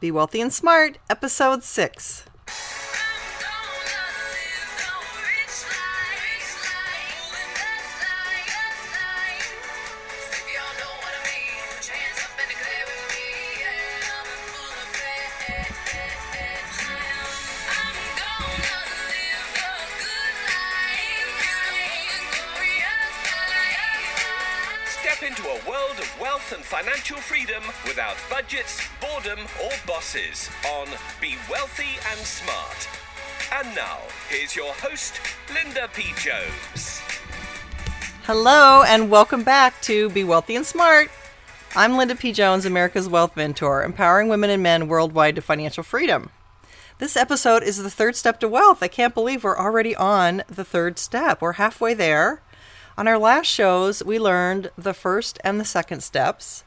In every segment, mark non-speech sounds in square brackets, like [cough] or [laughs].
Be Wealthy and Smart, Episode 6. Step into a world of wealth and financial freedom without budgets, or bosses on Be Wealthy and Smart. And now, here's your host, Linda P. Jones. Hello, and welcome back to Be Wealthy and Smart. I'm Linda P. Jones, America's Wealth Mentor, empowering women and men worldwide to financial freedom. This episode is the third step to wealth. I can't believe we're already on the third step. We're halfway there. On our last shows, we learned the first and the second steps.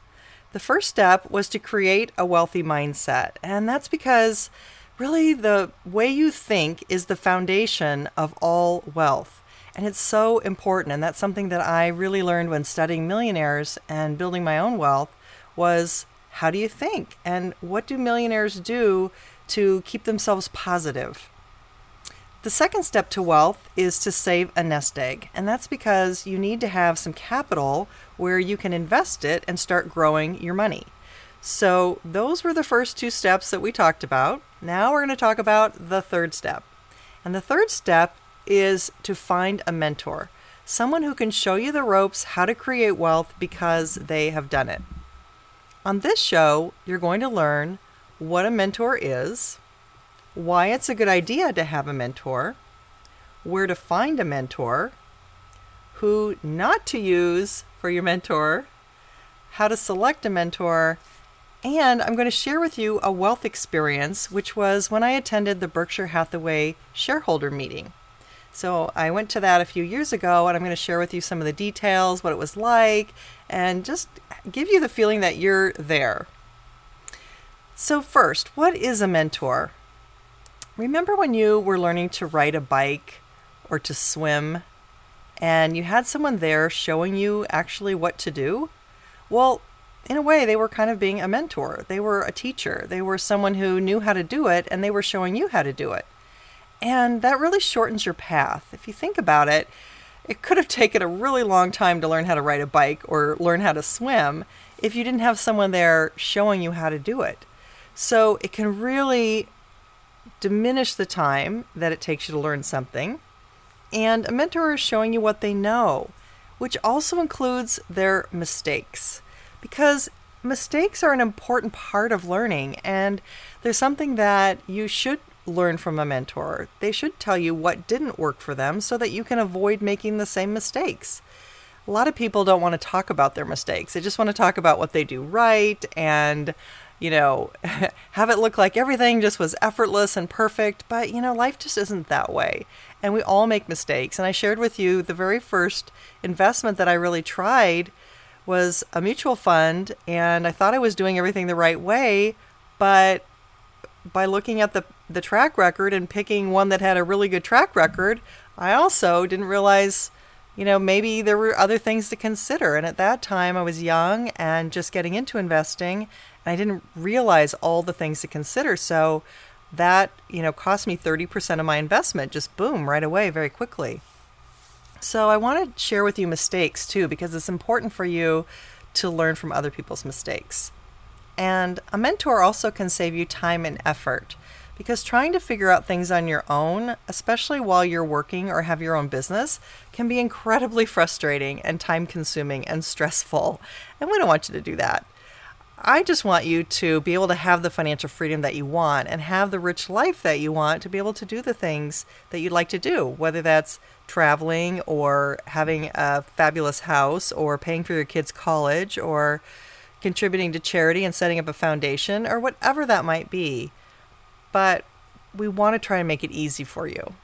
The first step was to create a wealthy mindset, and that's because really the way you think is the foundation of all wealth. And it's so important, and that's something that I really learned when studying millionaires and building my own wealth was how do you think and what do millionaires do to keep themselves positive? The second step to wealth is to save a nest egg, and that's because you need to have some capital where you can invest it and start growing your money. So, those were the first two steps that we talked about. Now we're going to talk about the third step. And the third step is to find a mentor, someone who can show you the ropes how to create wealth because they have done it. On this show, you're going to learn what a mentor is, why it's a good idea to have a mentor, where to find a mentor, who not to use for your mentor, how to select a mentor, and I'm going to share with you a wealth experience, which was when I attended the Berkshire Hathaway shareholder meeting. So I went to that a few years ago, and I'm going to share with you some of the details, what it was like, and just give you the feeling that you're there. So, first, what is a mentor? Remember when you were learning to ride a bike or to swim and you had someone there showing you actually what to do? Well, in a way, they were kind of being a mentor. They were a teacher. They were someone who knew how to do it and they were showing you how to do it. And that really shortens your path. If you think about it, it could have [laughs] taken a really long time to learn how to ride a bike or learn how to swim if you didn't have someone there showing you how to do it. So it can really diminish the time that it takes you to learn something. And a mentor is showing you what they know, which also includes their mistakes. Because mistakes are an important part of learning, and there's something that you should learn from a mentor. They should tell you what didn't work for them so that you can avoid making the same mistakes. A lot of people don't want to talk about their mistakes. They just want to talk about what they do right and you know, [laughs] have it look like everything just was effortless and perfect. But, you know, life just isn't that way. And we all make mistakes. And I shared with you the very first investment that I really tried was a mutual fund. And I thought I was doing everything the right way. But by looking at the, the track record and picking one that had a really good track record, I also didn't realize you know, maybe there were other things to consider. And at that time, I was young and just getting into investing, and I didn't realize all the things to consider. So that, you know, cost me 30% of my investment, just boom, right away, very quickly. So I want to share with you mistakes too, because it's important for you to learn from other people's mistakes. And a mentor also can save you time and effort because trying to figure out things on your own, especially while you're working or have your own business, can be incredibly frustrating and time consuming and stressful. And we don't want you to do that. I just want you to be able to have the financial freedom that you want and have the rich life that you want to be able to do the things that you'd like to do, whether that's traveling or having a fabulous house or paying for your kids' college or contributing to charity and setting up a foundation or whatever that might be but we want to try and make it easy for you.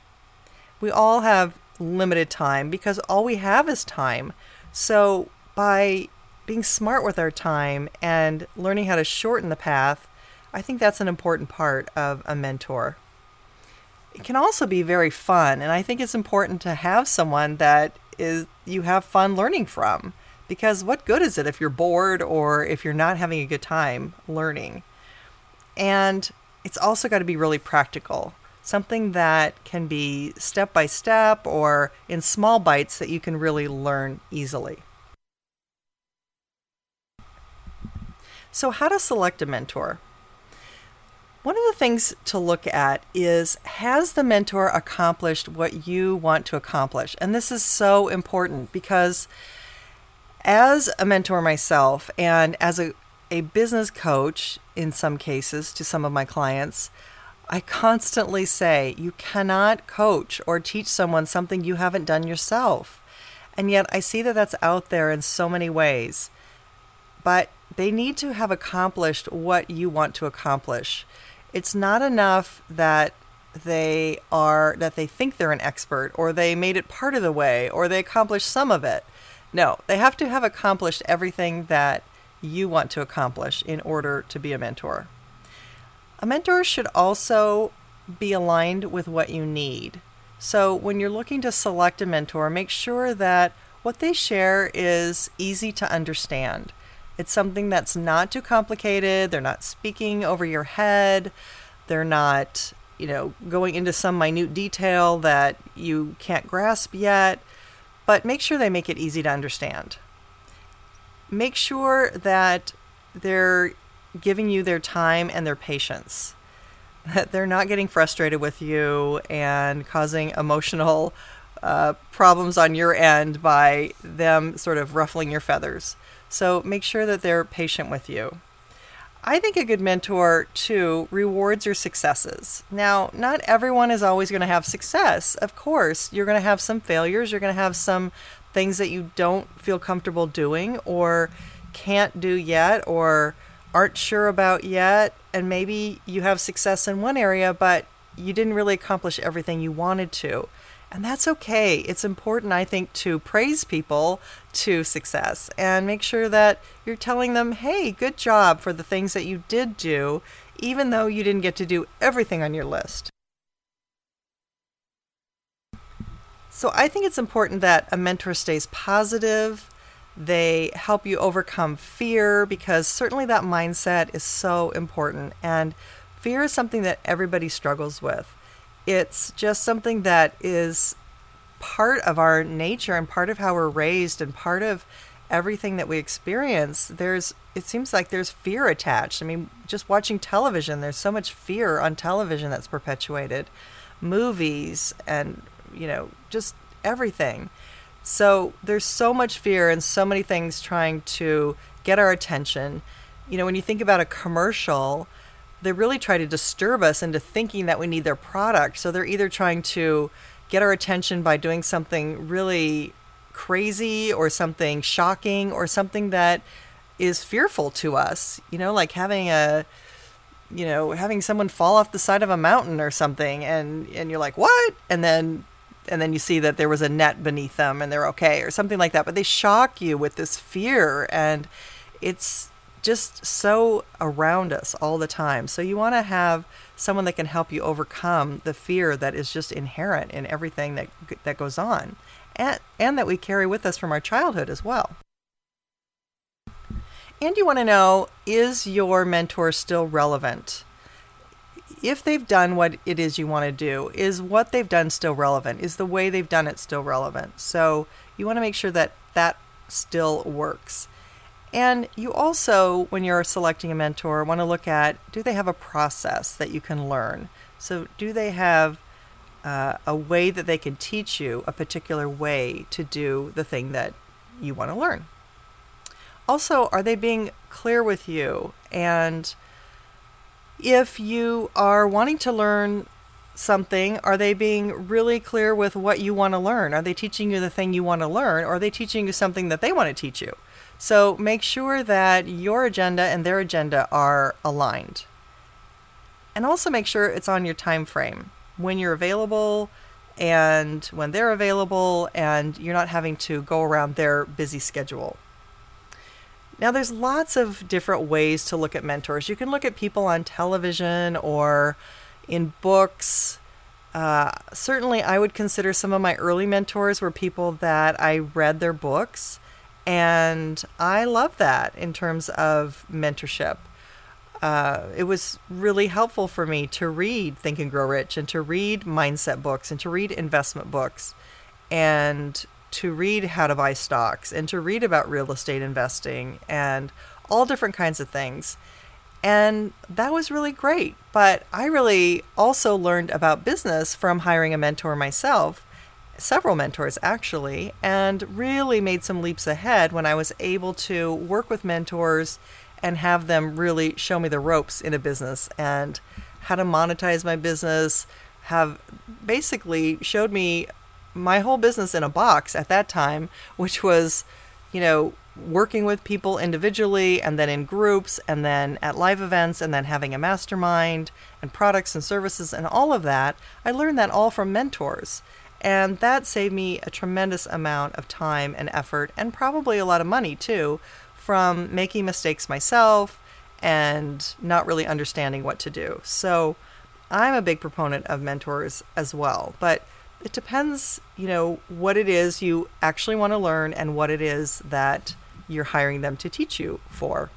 We all have limited time because all we have is time. So, by being smart with our time and learning how to shorten the path, I think that's an important part of a mentor. It can also be very fun, and I think it's important to have someone that is you have fun learning from because what good is it if you're bored or if you're not having a good time learning? And it's also got to be really practical. Something that can be step by step or in small bites that you can really learn easily. So, how to select a mentor? One of the things to look at is has the mentor accomplished what you want to accomplish? And this is so important because as a mentor myself and as a, a business coach in some cases to some of my clients, I constantly say you cannot coach or teach someone something you haven't done yourself. And yet I see that that's out there in so many ways. But they need to have accomplished what you want to accomplish. It's not enough that they are that they think they're an expert or they made it part of the way or they accomplished some of it. No, they have to have accomplished everything that you want to accomplish in order to be a mentor. A mentor should also be aligned with what you need. So when you're looking to select a mentor, make sure that what they share is easy to understand. It's something that's not too complicated. They're not speaking over your head. They're not, you know, going into some minute detail that you can't grasp yet. But make sure they make it easy to understand. Make sure that they're giving you their time and their patience. [laughs] That they're not getting frustrated with you and causing emotional uh, problems on your end by them sort of ruffling your feathers. So make sure that they're patient with you. I think a good mentor, too, rewards your successes. Now, not everyone is always going to have success. Of course, you're going to have some failures. You're going to have some things that you don't feel comfortable doing or can't do yet or aren't sure about yet. And maybe you have success in one area, but you didn't really accomplish everything you wanted to. And that's okay. It's important, I think, to praise people to success and make sure that you're telling them, hey, good job for the things that you did do, even though you didn't get to do everything on your list. So I think it's important that a mentor stays positive. They help you overcome fear because certainly that mindset is so important. And fear is something that everybody struggles with. It's just something that is part of our nature and part of how we're raised and part of everything that we experience. There's it seems like there's fear attached. I mean, just watching television, there's so much fear on television that's perpetuated. Movies and, you know, just everything. So there's so much fear and so many things trying to get our attention. You know, when you think about a commercial, they really try to disturb us into thinking that we need their product. So they're either trying to get our attention by doing something really crazy or something shocking or something that is fearful to us, you know, like having a you know, having someone fall off the side of a mountain or something and and you're like, "What?" and then and then you see that there was a net beneath them and they're okay or something like that, but they shock you with this fear and it's just so around us all the time. So you want to have someone that can help you overcome the fear that is just inherent in everything that that goes on, and and that we carry with us from our childhood as well. And you want to know is your mentor still relevant? If they've done what it is you want to do, is what they've done still relevant? Is the way they've done it still relevant? So you want to make sure that that still works. And you also, when you're selecting a mentor, want to look at do they have a process that you can learn? So, do they have uh, a way that they can teach you a particular way to do the thing that you want to learn? Also, are they being clear with you? And if you are wanting to learn something, are they being really clear with what you want to learn? Are they teaching you the thing you want to learn? Or are they teaching you something that they want to teach you? So make sure that your agenda and their agenda are aligned. And also make sure it's on your time frame when you're available and when they're available and you're not having to go around their busy schedule. Now, there's lots of different ways to look at mentors. You can look at people on television or in books. Uh, certainly, I would consider some of my early mentors were people that I read their books and I love that in terms of mentorship. uh, it was really helpful for me to read Think and Grow Rich and to read mindset books and to read investment books and to read how to buy stocks and to read about real estate investing and all different kinds of things. And that was really great. But I really also learned about business from hiring a mentor myself, several mentors actually, and really made some leaps ahead when I was able to work with mentors and have them really show me the ropes in a business and how to monetize my business, have basically showed me my whole business in a box at that time, which was, you know, working with people individually and then in groups and then at live events and then having a mastermind and products and services and all of that. I learned that all from mentors. And that saved me a tremendous amount of time and effort and probably a lot of money too from making mistakes myself and not really understanding what to do. So I'm a big proponent of mentors as well. But it depends, you know, what it is you actually want to learn and what it is that you're hiring them to teach you for.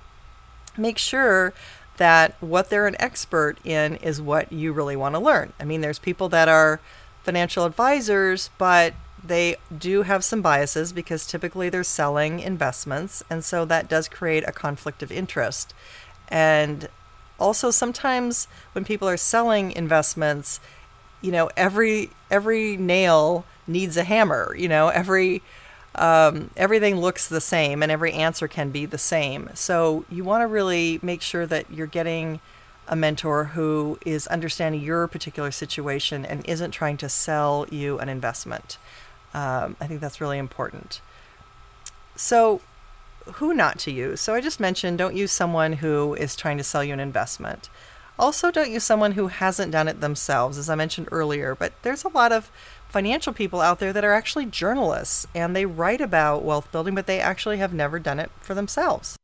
Make sure that what they're an expert in is what you really want to learn. I mean, there's people that are financial advisors, but they do have some biases because typically they're selling investments, and so that does create a conflict of interest. And also sometimes when people are selling investments, you know every every nail needs a hammer you know every um, everything looks the same and every answer can be the same. So you want to really make sure that you're getting a mentor who is understanding your particular situation and isn't trying to sell you an investment. Um, i think that's really important. So who not to use? So i just mentioned don't use someone who is trying to sell you an investment also, don't use someone who hasn't done it themselves, as I mentioned earlier, but there's a lot of financial people out there that are actually journalists and they write about wealth building, but they actually have never done it for themselves.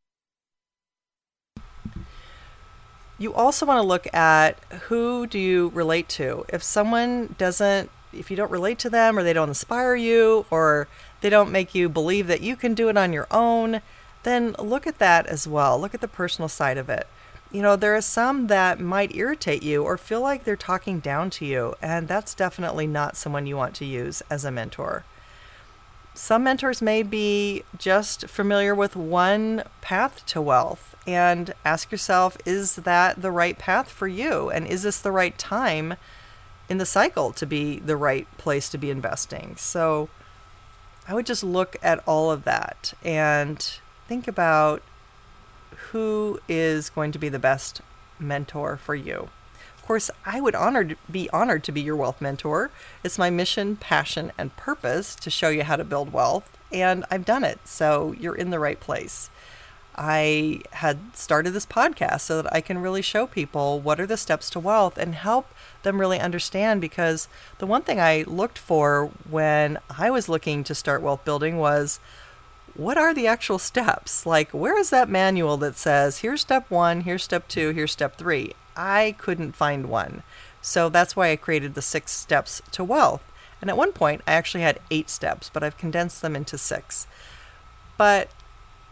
You also want to look at who do you relate to. If someone doesn't, if you don't relate to them or they don't inspire you or they don't make you believe that you can do it on your own, then look at that as well. Look at the personal side of it you know, there are some that might irritate you or feel like they're talking down to you, and that's definitely not someone you want to use as a mentor. Some mentors may be just familiar with one path to wealth, and ask yourself is that the right path for you? And is this the right time in the cycle to be the right place to be investing? So I would just look at all of that and think about who is going to be the best mentor for you. Of course, I would honored, be honored to be your wealth mentor. It's my mission, passion, and purpose to show you how to build wealth, and I've done it, so you're in the right place. I had started this podcast so that I can really show people what are the steps to wealth and help them really understand because the one thing I looked for when I was looking to start wealth building was what are the actual steps? Like, where is that manual that says, here's step one, here's step two, here's step three? I couldn't find one. So that's why I created the six steps to wealth. And at one point, I actually had eight steps, but I've condensed them into six. But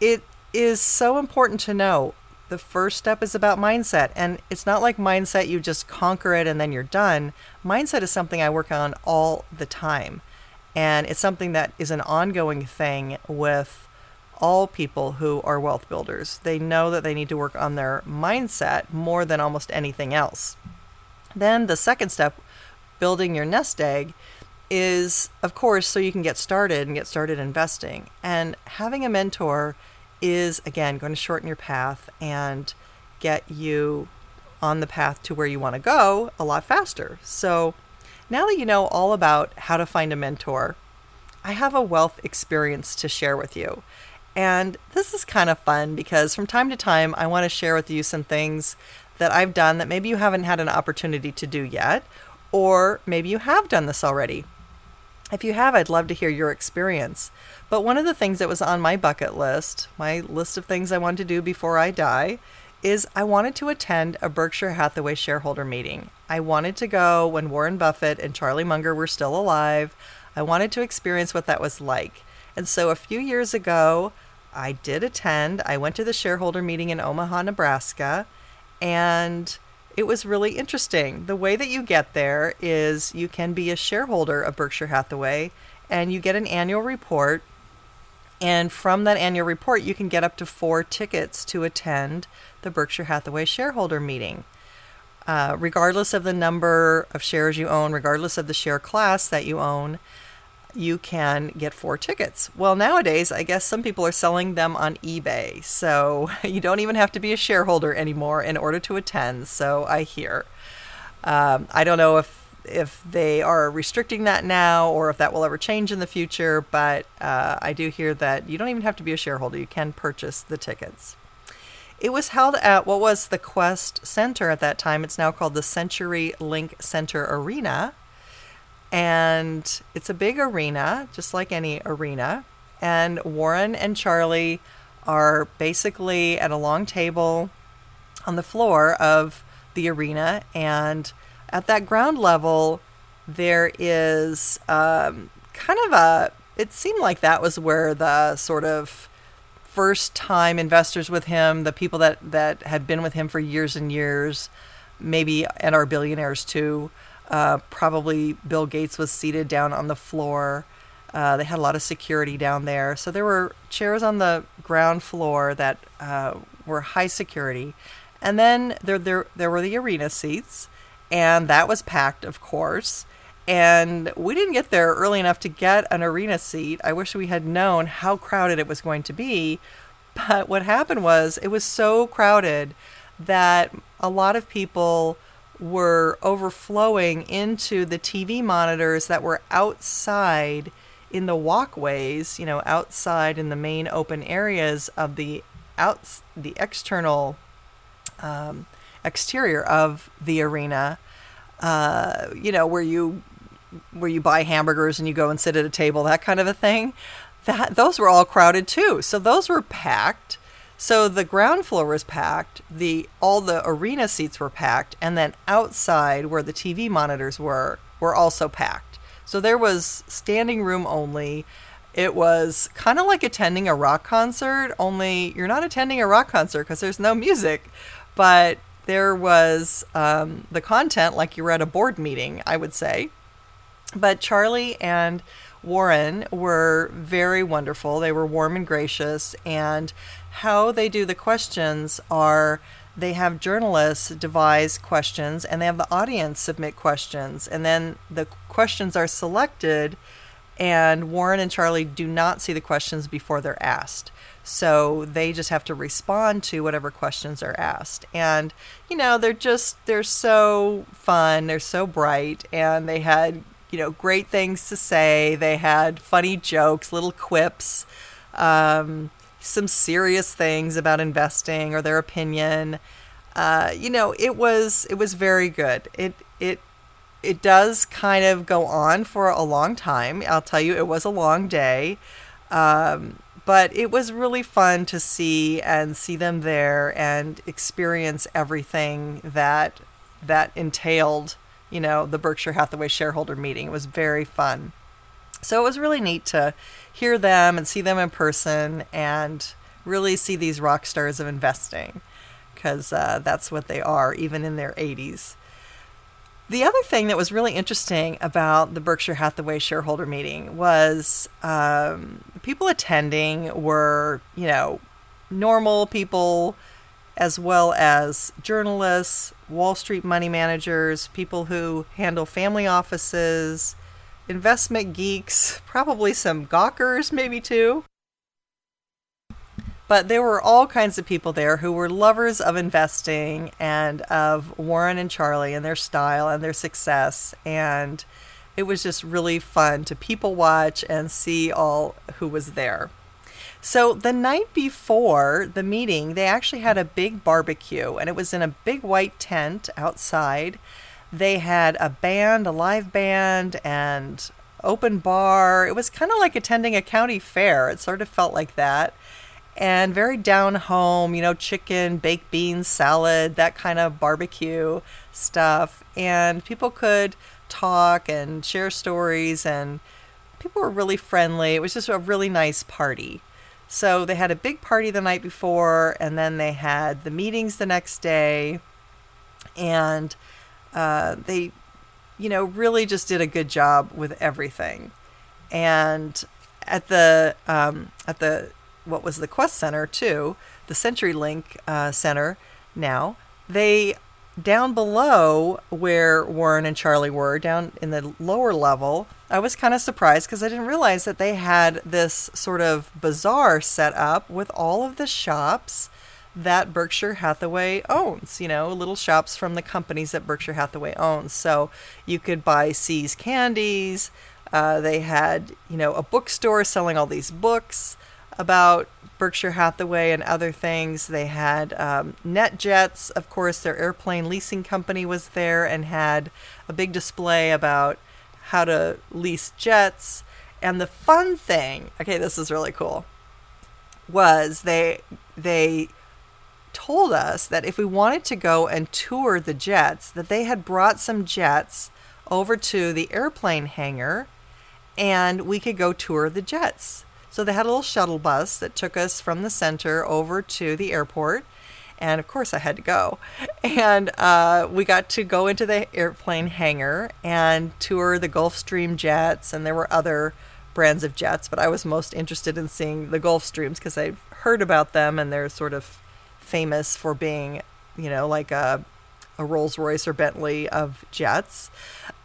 it is so important to know the first step is about mindset. And it's not like mindset, you just conquer it and then you're done. Mindset is something I work on all the time. And it's something that is an ongoing thing with all people who are wealth builders. They know that they need to work on their mindset more than almost anything else. Then the second step, building your nest egg, is of course so you can get started and get started investing. And having a mentor is again going to shorten your path and get you on the path to where you want to go a lot faster. So now that you know all about how to find a mentor, I have a wealth experience to share with you. And this is kind of fun because from time to time, I want to share with you some things that I've done that maybe you haven't had an opportunity to do yet, or maybe you have done this already. If you have, I'd love to hear your experience. But one of the things that was on my bucket list, my list of things I want to do before I die, is I wanted to attend a Berkshire Hathaway shareholder meeting. I wanted to go when Warren Buffett and Charlie Munger were still alive. I wanted to experience what that was like. And so a few years ago, I did attend. I went to the shareholder meeting in Omaha, Nebraska, and it was really interesting. The way that you get there is you can be a shareholder of Berkshire Hathaway and you get an annual report. And from that annual report, you can get up to four tickets to attend the Berkshire Hathaway shareholder meeting. Uh, regardless of the number of shares you own, regardless of the share class that you own, you can get four tickets. Well, nowadays, I guess some people are selling them on eBay. So [laughs] you don't even have to be a shareholder anymore in order to attend. So I hear. Um, I don't know if if they are restricting that now or if that will ever change in the future, but uh, I do hear that you don't even have to be a shareholder. You can purchase the tickets. It was held at what was the Qwest Center at that time. It's now called the CenturyLink Center Arena and it's a big arena, just like any arena. And Warren and Charlie are basically at a long table on the floor of the arena, and at that ground level, there is um, kind of a. It seemed like that was where the sort of first time investors with him, the people that that had been with him for years and years, maybe and are billionaires too, uh, probably Bill Gates was seated down on the floor. Uh, they had a lot of security down there. So there were chairs on the ground floor that uh, were high security. And then there, there, there were the arena seats, and that was packed, of course. And we didn't get there early enough to get an arena seat. I wish we had known how crowded it was going to be. But what happened was it was so crowded that a lot of people were overflowing into the TV monitors that were outside in the walkways, you know, outside in the main open areas of the out the external um, exterior of the arena. Uh, you know, where you where you buy hamburgers and you go and sit at a table, that kind of a thing. That those were all crowded too. So those were packed. So the ground floor was packed, the all the arena seats were packed, and then outside where the TV monitors were were also packed. So there was standing room only. It was kind of like attending a rock concert, only you're not attending a rock concert because there's no music, but there was um, the content like you were at a board meeting, I would say. But Charlie and Warren were very wonderful. They were warm and gracious, and how they do the questions are they have journalists devise questions and they have the audience submit questions and then the questions are selected and Warren and Charlie do not see the questions before they're asked. So they just have to respond to whatever questions are asked. And you know, they're just they're so fun, they're so bright and they had, you know, great things to say. They had funny jokes, little quips. Um, some serious things about investing or their opinion. Uh, you know, it was it was very good. It it it does kind of go on for a long time. I'll tell you, it was a long day, um, but it was really fun to see and see them there and experience everything that that entailed. You know, the Berkshire Hathaway shareholder meeting. It was very fun. So it was really neat to hear them and see them in person and really see these rock stars of investing because uh, that's what they are, even in their 80s. The other thing that was really interesting about the Berkshire Hathaway shareholder meeting was um, people attending were, you know, normal people as well as journalists, Wall Street money managers, people who handle family offices, investment geeks, probably some gawkers, maybe too. But there were all kinds of people there who were lovers of investing and of Warren and Charlie and their style and their success. And it was just really fun to people watch and see all who was there. So the night before the meeting, they actually had a big barbecue, and it was in a big white tent outside. They had a band, a live band, and open bar. It was kind of like attending a county fair. It sort of felt like that. And very down home, you know, chicken, baked beans, salad, that kind of barbecue stuff. And people could talk and share stories, and people were really friendly. It was just a really nice party. So they had a big party the night before, and then they had the meetings the next day and uh, they, you know, really just did a good job with everything. And at the um, at the what was the Qwest Center too, the CenturyLink uh, Center now they down below where Warren and Charlie were, down in the lower level, I was kind of surprised because I didn't realize that they had this sort of bazaar set up with all of the shops that Berkshire Hathaway owns, you know, little shops from the companies that Berkshire Hathaway owns. So you could buy See's candies. Uh, they had, you know, a bookstore selling all these books about Berkshire Hathaway and other things. They had um, NetJets, of course, their airplane leasing company was there and had a big display about how to lease jets. And the fun thing, okay, this is really cool, was they they told us that if we wanted to go and tour the jets, that they had brought some jets over to the airplane hangar and we could go tour the jets. So they had a little shuttle bus that took us from the center over to the airport. And of course, I had to go. [laughs] And uh, we got to go into the airplane hangar and tour the Gulfstream jets. And there were other brands of jets, but I was most interested in seeing the Gulfstreams because I've heard about them and they're sort of famous for being, you know, like a, a Rolls Royce or Bentley of jets.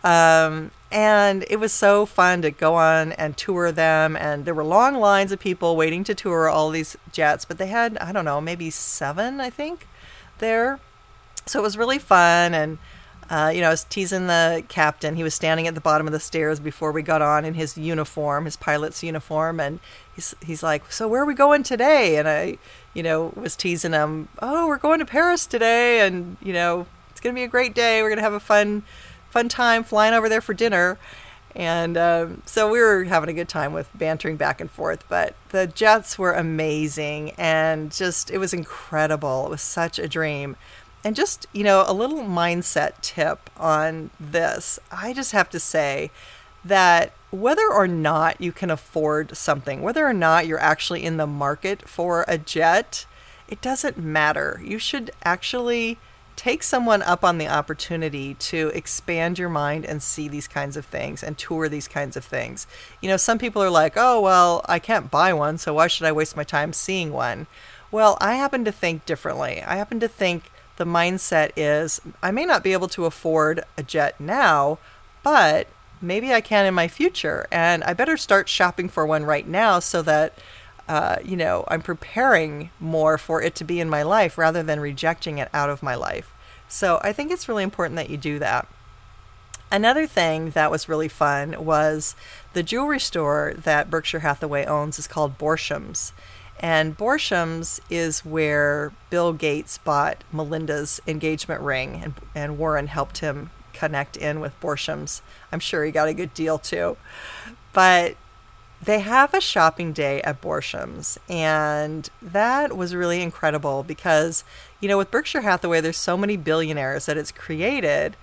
Um, and it was so fun to go on and tour them. And there were long lines of people waiting to tour all these jets, but they had, I don't know, maybe seven, I think, there. So it was really fun. And, uh, you know, I was teasing the captain. He was standing at the bottom of the stairs before we got on in his uniform, his pilot's uniform. And he's, he's like, So where are we going today? And I, you know, was teasing him, Oh, we're going to Paris today. And, you know, it's going to be a great day. We're going to have a fun fun time flying over there for dinner. And um, so we were having a good time with bantering back and forth. But the Jets were amazing and just, it was incredible. It was such a dream. And just, you know, a little mindset tip on this. I just have to say that whether or not you can afford something, whether or not you're actually in the market for a jet, it doesn't matter. You should actually take someone up on the opportunity to expand your mind and see these kinds of things and tour these kinds of things. You know, some people are like, oh, well, I can't buy one, so why should I waste my time seeing one? Well, I happen to think differently. I happen to think the mindset is I may not be able to afford a jet now, but maybe I can in my future. And I better start shopping for one right now so that uh, you know, I'm preparing more for it to be in my life rather than rejecting it out of my life. So I think it's really important that you do that. Another thing that was really fun was the jewelry store that Berkshire Hathaway owns is called Borsheim's. And Borsheim's is where Bill Gates bought Melinda's engagement ring, and, and Warren helped him connect in with Borsheim's. I'm sure he got a good deal too. But they have a shopping day at Borsheim's, and that was really incredible because, you know, with Berkshire Hathaway, there's so many billionaires that it's created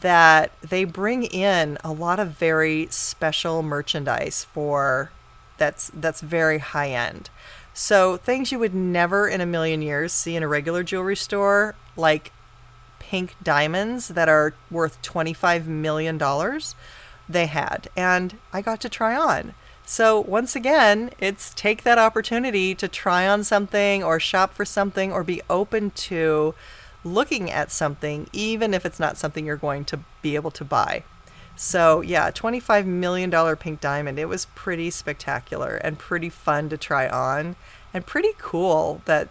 that they bring in a lot of very special merchandise for that's that's very high end. So things you would never in a million years see in a regular jewelry store, like pink diamonds that are worth $25 million, they had. And I got to try on. So, once again, it's take that opportunity to try on something or shop for something or be open to looking at something, even if it's not something you're going to be able to buy. So, yeah, $25 million pink diamond. It was pretty spectacular and pretty fun to try on and pretty cool that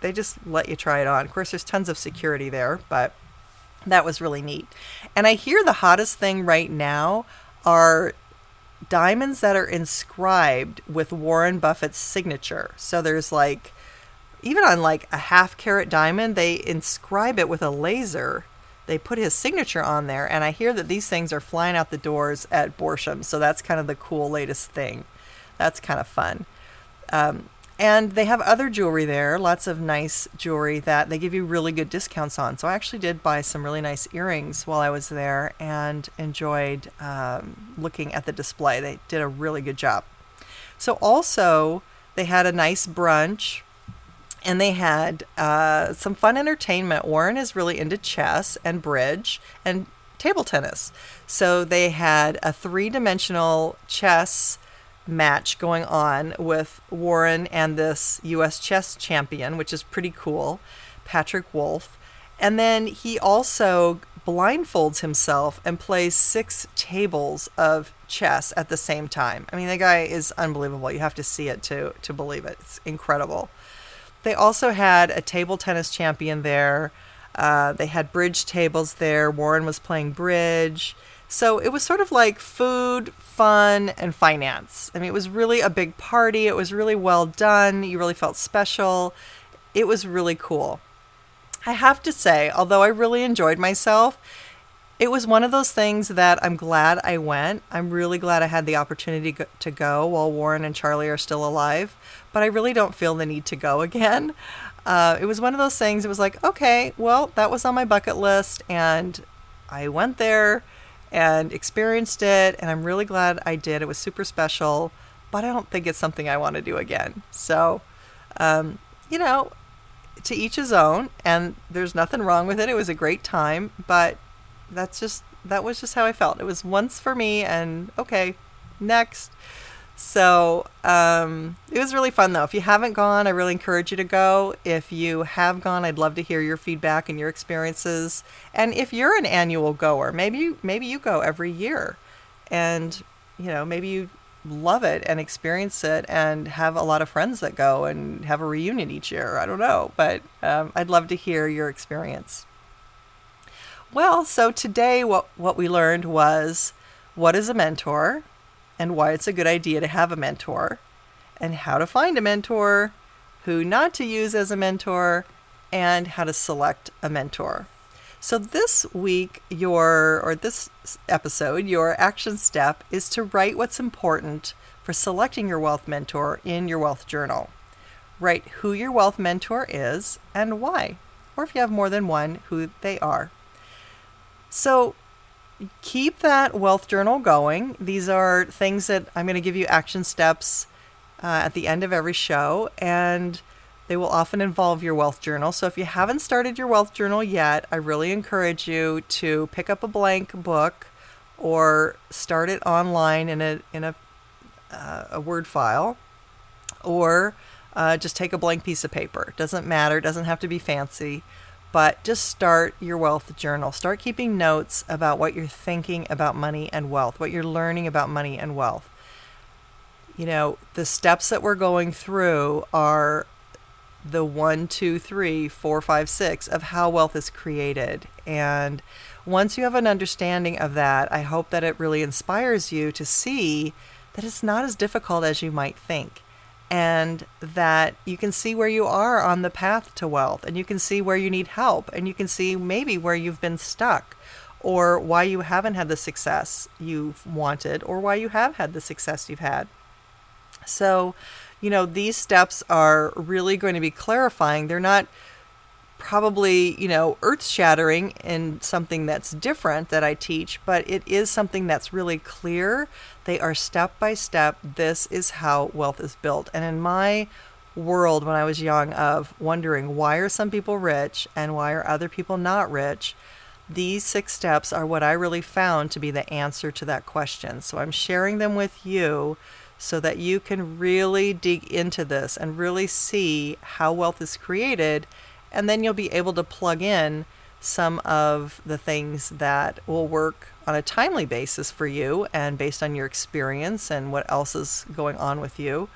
they just let you try it on. Of course, there's tons of security there, but that was really neat. And I hear the hottest thing right now are diamonds that are inscribed with Warren Buffett's signature. So there's like, even on like a half carat diamond, they inscribe it with a laser. They put his signature on there, and I hear that these things are flying out the doors at Borsheim. So that's kind of the cool latest thing. That's kind of fun. Um, and they have other jewelry there, lots of nice jewelry that they give you really good discounts on. So I actually did buy some really nice earrings while I was there and enjoyed um, looking at the display. They did a really good job. So also, they had a nice brunch and they had uh, some fun entertainment. Warren is really into chess and bridge and table tennis. So they had a three dimensional chess match going on with Warren and this U.S. chess champion, which is pretty cool, Patrick Wolff. And then he also blindfolds himself and plays six tables of chess at the same time. I mean, the guy is unbelievable. You have to see it to to believe it. It's incredible. They also had a table tennis champion there. Uh, they had bridge tables there. Warren was playing bridge. So it was sort of like food, fun, and finance. I mean, it was really a big party. It was really well done. You really felt special. It was really cool. I have to say, although I really enjoyed myself, it was one of those things that I'm glad I went. I'm really glad I had the opportunity to go while Warren and Charlie are still alive, but I really don't feel the need to go [laughs] again. Uh, it was one of those things, it was like, okay, well, that was on my bucket list, and I went there and experienced it, and I'm really glad I did. It was super special, but I don't think it's something I want to do again. So, um, you know, to each his own, and there's nothing wrong with it. It was a great time, but that's just that was just how I felt. It was once for me, and okay, next. So um, it was really fun though. If you haven't gone, I really encourage you to go. If you have gone, I'd love to hear your feedback and your experiences. And if you're an annual goer, maybe you, maybe you go every year, and you know maybe you love it and experience it and have a lot of friends that go and have a reunion each year. I don't know, but um, I'd love to hear your experience. Well, so today what, what we learned was what is a mentor and why it's a good idea to have a mentor and how to find a mentor, who not to use as a mentor, and how to select a mentor. So this week, your or this episode, your action step is to write what's important for selecting your wealth mentor in your wealth journal. Write who your wealth mentor is and why, or if you have more than one, who they are. So keep that wealth journal going. These are things that I'm going to give you action steps uh, at the end of every show, and they will often involve your wealth journal. So if you haven't started your wealth journal yet, I really encourage you to pick up a blank book or start it online in a in a uh, a Word file, or uh, just take a blank piece of paper. Doesn't matter. Doesn't have to be fancy, but just start your wealth journal. Start keeping notes about what you're thinking about money and wealth, what you're learning about money and wealth. You know, the steps that we're going through are the one, two, three, four, five, six of how wealth is created. And once you have an understanding of that, I hope that it really inspires you to see that it's not as difficult as you might think. And that you can see where you are on the path to wealth, and you can see where you need help, and you can see maybe where you've been stuck, or why you haven't had the success you've wanted, or why you have had the success you've had. So, you know, these steps are really going to be clarifying. They're not probably, you know, earth shattering in something that's different that I teach, but it is something that's really clear. They are step by step. This is how wealth is built. And in my world when I was young of wondering why are some people rich and why are other people not rich, these six steps are what I really found to be the answer to that question. So I'm sharing them with you so that you can really dig into this and really see how wealth is created. And then you'll be able to plug in some of the things that will work on a timely basis for you and based on your experience and what else is going on with you.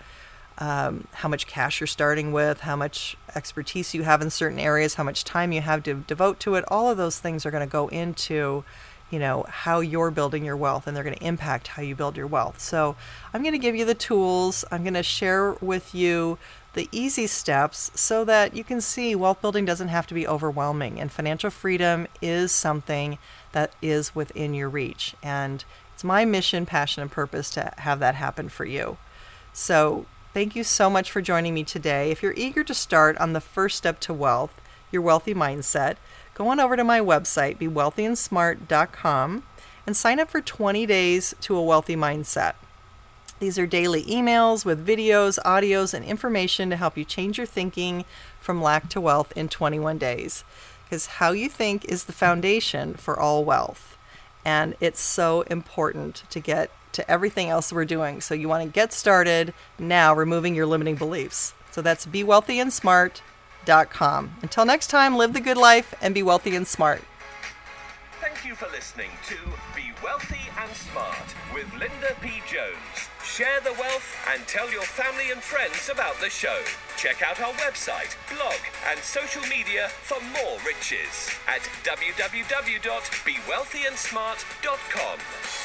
Um, how much cash you're starting with, how much expertise you have in certain areas, how much time you have to devote to it. All of those things are going to go into you know how you're building your wealth and they're going to impact how you build your wealth so i'm going to give you the tools i'm going to share with you the easy steps so that you can see wealth building doesn't have to be overwhelming and financial freedom is something that is within your reach. And it's my mission passion and purpose to have that happen for you. So thank you so much for joining me today. If you're eager to start on the first step to wealth your wealthy mindset go on over to my website, bewealthyandsmart.com, and sign up for 20 days to a wealthy mindset. These are daily emails with videos, audios, and information to help you change your thinking from lack to wealth in 21 days. Because how you think is the foundation for all wealth. And it's so important to get to everything else we're doing. So you want to get started now removing your limiting beliefs. So that's bewealthyandsmart.com. Until next time, live the good life and be wealthy and smart. Thank you for listening to Be Wealthy and Smart with Linda P. Jones. Share the wealth and tell your family and friends about the show. Check out our website, blog, and social media for more riches at www.bewealthyandsmart.com.